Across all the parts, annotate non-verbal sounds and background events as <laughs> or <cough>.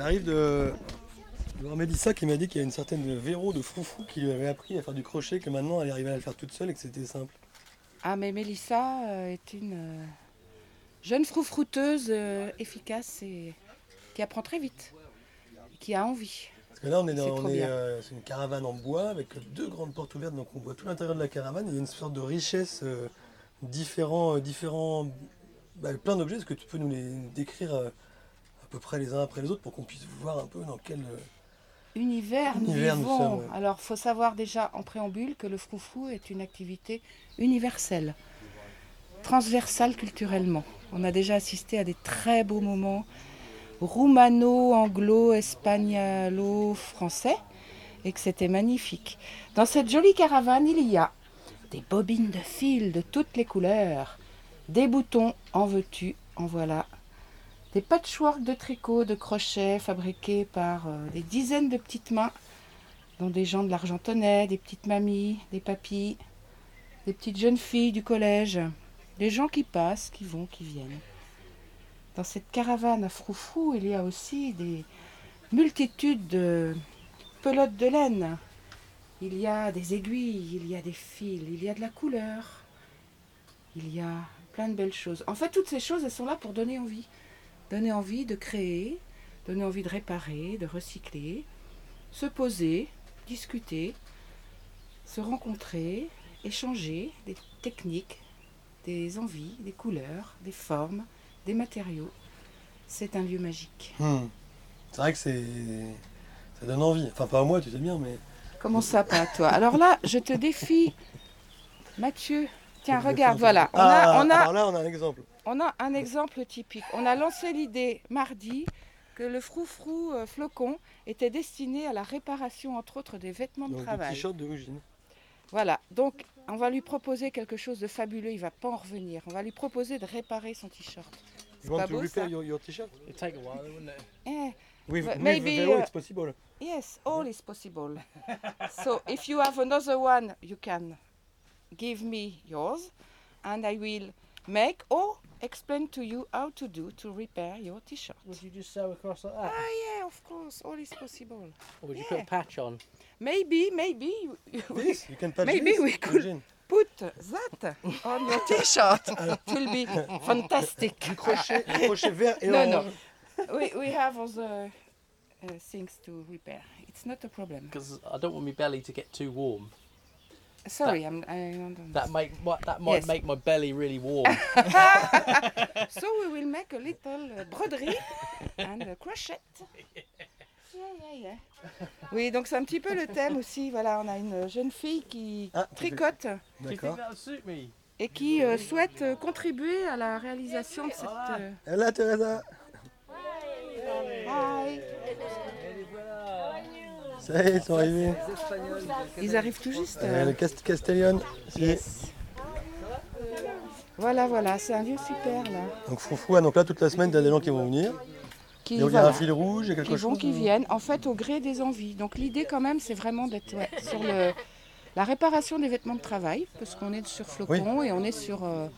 J'arrive de, de voir Mélissa qui m'a dit qu'il y a une certaine Véro de Froufrou qui lui avait appris à faire du crochet, que maintenant elle arrivait à le faire toute seule et que c'était simple. Ah, mais Mélissa euh, est une euh, jeune froufrouteuse euh, efficace et qui apprend très vite, qui a envie. Parce que là, on est, dans, euh, une caravane en bois avec deux grandes portes ouvertes, donc on voit tout l'intérieur de la caravane. Il y a une sorte de richesse, euh, différents, euh, différents, bah, plein d'objets. Est-ce que tu peux nous les décrire peu près les uns après les autres pour qu'on puisse voir un peu dans quel. euh, Univers, nous Univers, nous vivons. sommes, ouais. Alors, faut savoir déjà en préambule que le froufrou est une activité universelle, transversale culturellement. On a déjà assisté à des très beaux moments roumano, anglo, espagnolo, français, et que c'était magnifique. Dans cette jolie caravane, il y a des bobines de fil de toutes les couleurs, des boutons, en veux-tu, en voilà, des patchworks de tricot, de crochets fabriqués par euh, des dizaines de petites mains, dont des gens de l'Argentonnais, des petites mamies, des papis, des petites jeunes filles du collège, des gens qui passent, qui vont, qui viennent. Dans cette caravane à froufrou, il y a aussi des multitudes de pelotes de laine. Il y a des aiguilles, il y a des fils, il y a de la couleur, il y a plein de belles choses. En fait, toutes ces choses, elles sont là pour donner envie donner envie de créer, donner envie de réparer, de recycler, se poser, discuter, se rencontrer, échanger des techniques, des envies, des couleurs, des formes, des matériaux. C'est un lieu magique. hmm. C'est vrai que c'est. Ça donne envie. Enfin, pas à moi, tu sais bien, mais. Comment ça, pas à toi? Alors là, je te défie, Mathieu. Tiens, regarde, voilà. On Ah, a, on a, Alors là, on a un exemple. On a un exemple typique. On a lancé l'idée mardi que le froufrou euh, flocon était destiné à la réparation, entre autres, des vêtements de Donc, travail. t-shirt de. Voilà. Donc, on va lui proposer quelque chose de fabuleux. Il va pas en revenir. On va lui proposer de réparer son t-shirt. C'est You want pas to beau, repair ça your, your t-shirt? It'd take a while, wouldn't it? Eh, With, But with maybe, Vero, uh, it's possible. yes, all is possible. <laughs> so, if you have another one, you can give me yours, and I will make or explain to you how to do to repair your t-shirt. Would you just sew across like that? Ah yeah, of course, all is possible. Or would you yeah. put a patch on? Maybe, maybe you, you This, you <laughs> can patch Maybe this, we could- Eugène. put that on your t-shirt. <laughs> It will be fantastic. Du crochet, du crochet vert et <laughs> No, orange. no. We, we have other uh, things to repair. It's not a problem. Because I don't want my belly to get too warm. Sorry, I'm, I don't That make might that might Yes. make my belly really warm. <laughs> So we will make a little uh, broderie <laughs> and a crochet. Yeah, yeah, yeah. Oui, donc c'est un petit peu le thème aussi. Voilà, on a une jeune fille qui Ah, tricote D'accord. that et qui euh, souhaite euh, contribuer à la réalisation de cette. euh, Et là, Teresa. Hi. Ça y est, ils sont arrivés. Ils arrivent tout juste. Euh, euh, le Cast Castellon. Yes. Voilà, voilà, c'est un lieu super là. Donc Froufrou, ah, donc là toute la semaine, il y a des gens qui vont venir. Qui, Il y a un fil rouge, il y a quelque qui vont, chose. qui viennent, en fait, au gré des envies. Donc l'idée quand même, c'est vraiment d'être ouais, sur le, la réparation des vêtements de travail, parce qu'on est sur flocon et on est sur euh,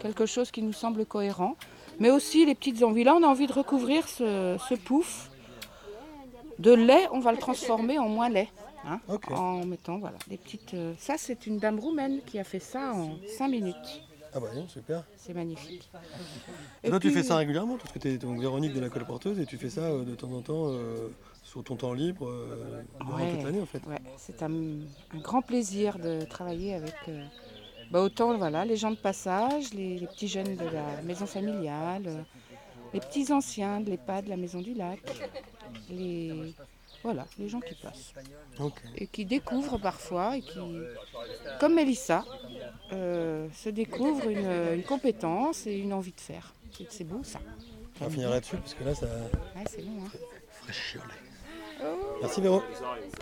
quelque chose qui nous semble cohérent. Mais aussi les petites envies. Là, on a envie de recouvrir ce, ce pouf de lait. On va le transformer en moins lait. hein. En mettant voilà, des petites. euh, Ça, c'est une dame roumaine qui a fait ça en 5 minutes. Ah bah non, super. C'est magnifique. Et toi, tu fais ça régulièrement parce que tu es donc Véronique de la colporteuse et tu fais ça euh, de temps en temps euh, sur ton temps libre euh, durant Ouais. toute l'année en fait. Ouais, c'est un, un grand plaisir de travailler avec bah, autant voilà, les gens de passage, les, les petits jeunes de la maison familiale, les petits anciens de l'EHPAD, de la maison du lac, les, voilà, les gens qui passent et qui découvrent parfois et qui, comme Mélissa, euh, se découvrent une, une compétence et une envie de faire. C'est- beau ça. On va finir là-dessus parce que là ça Ouais, c'est bon. Hein. Merci Véro.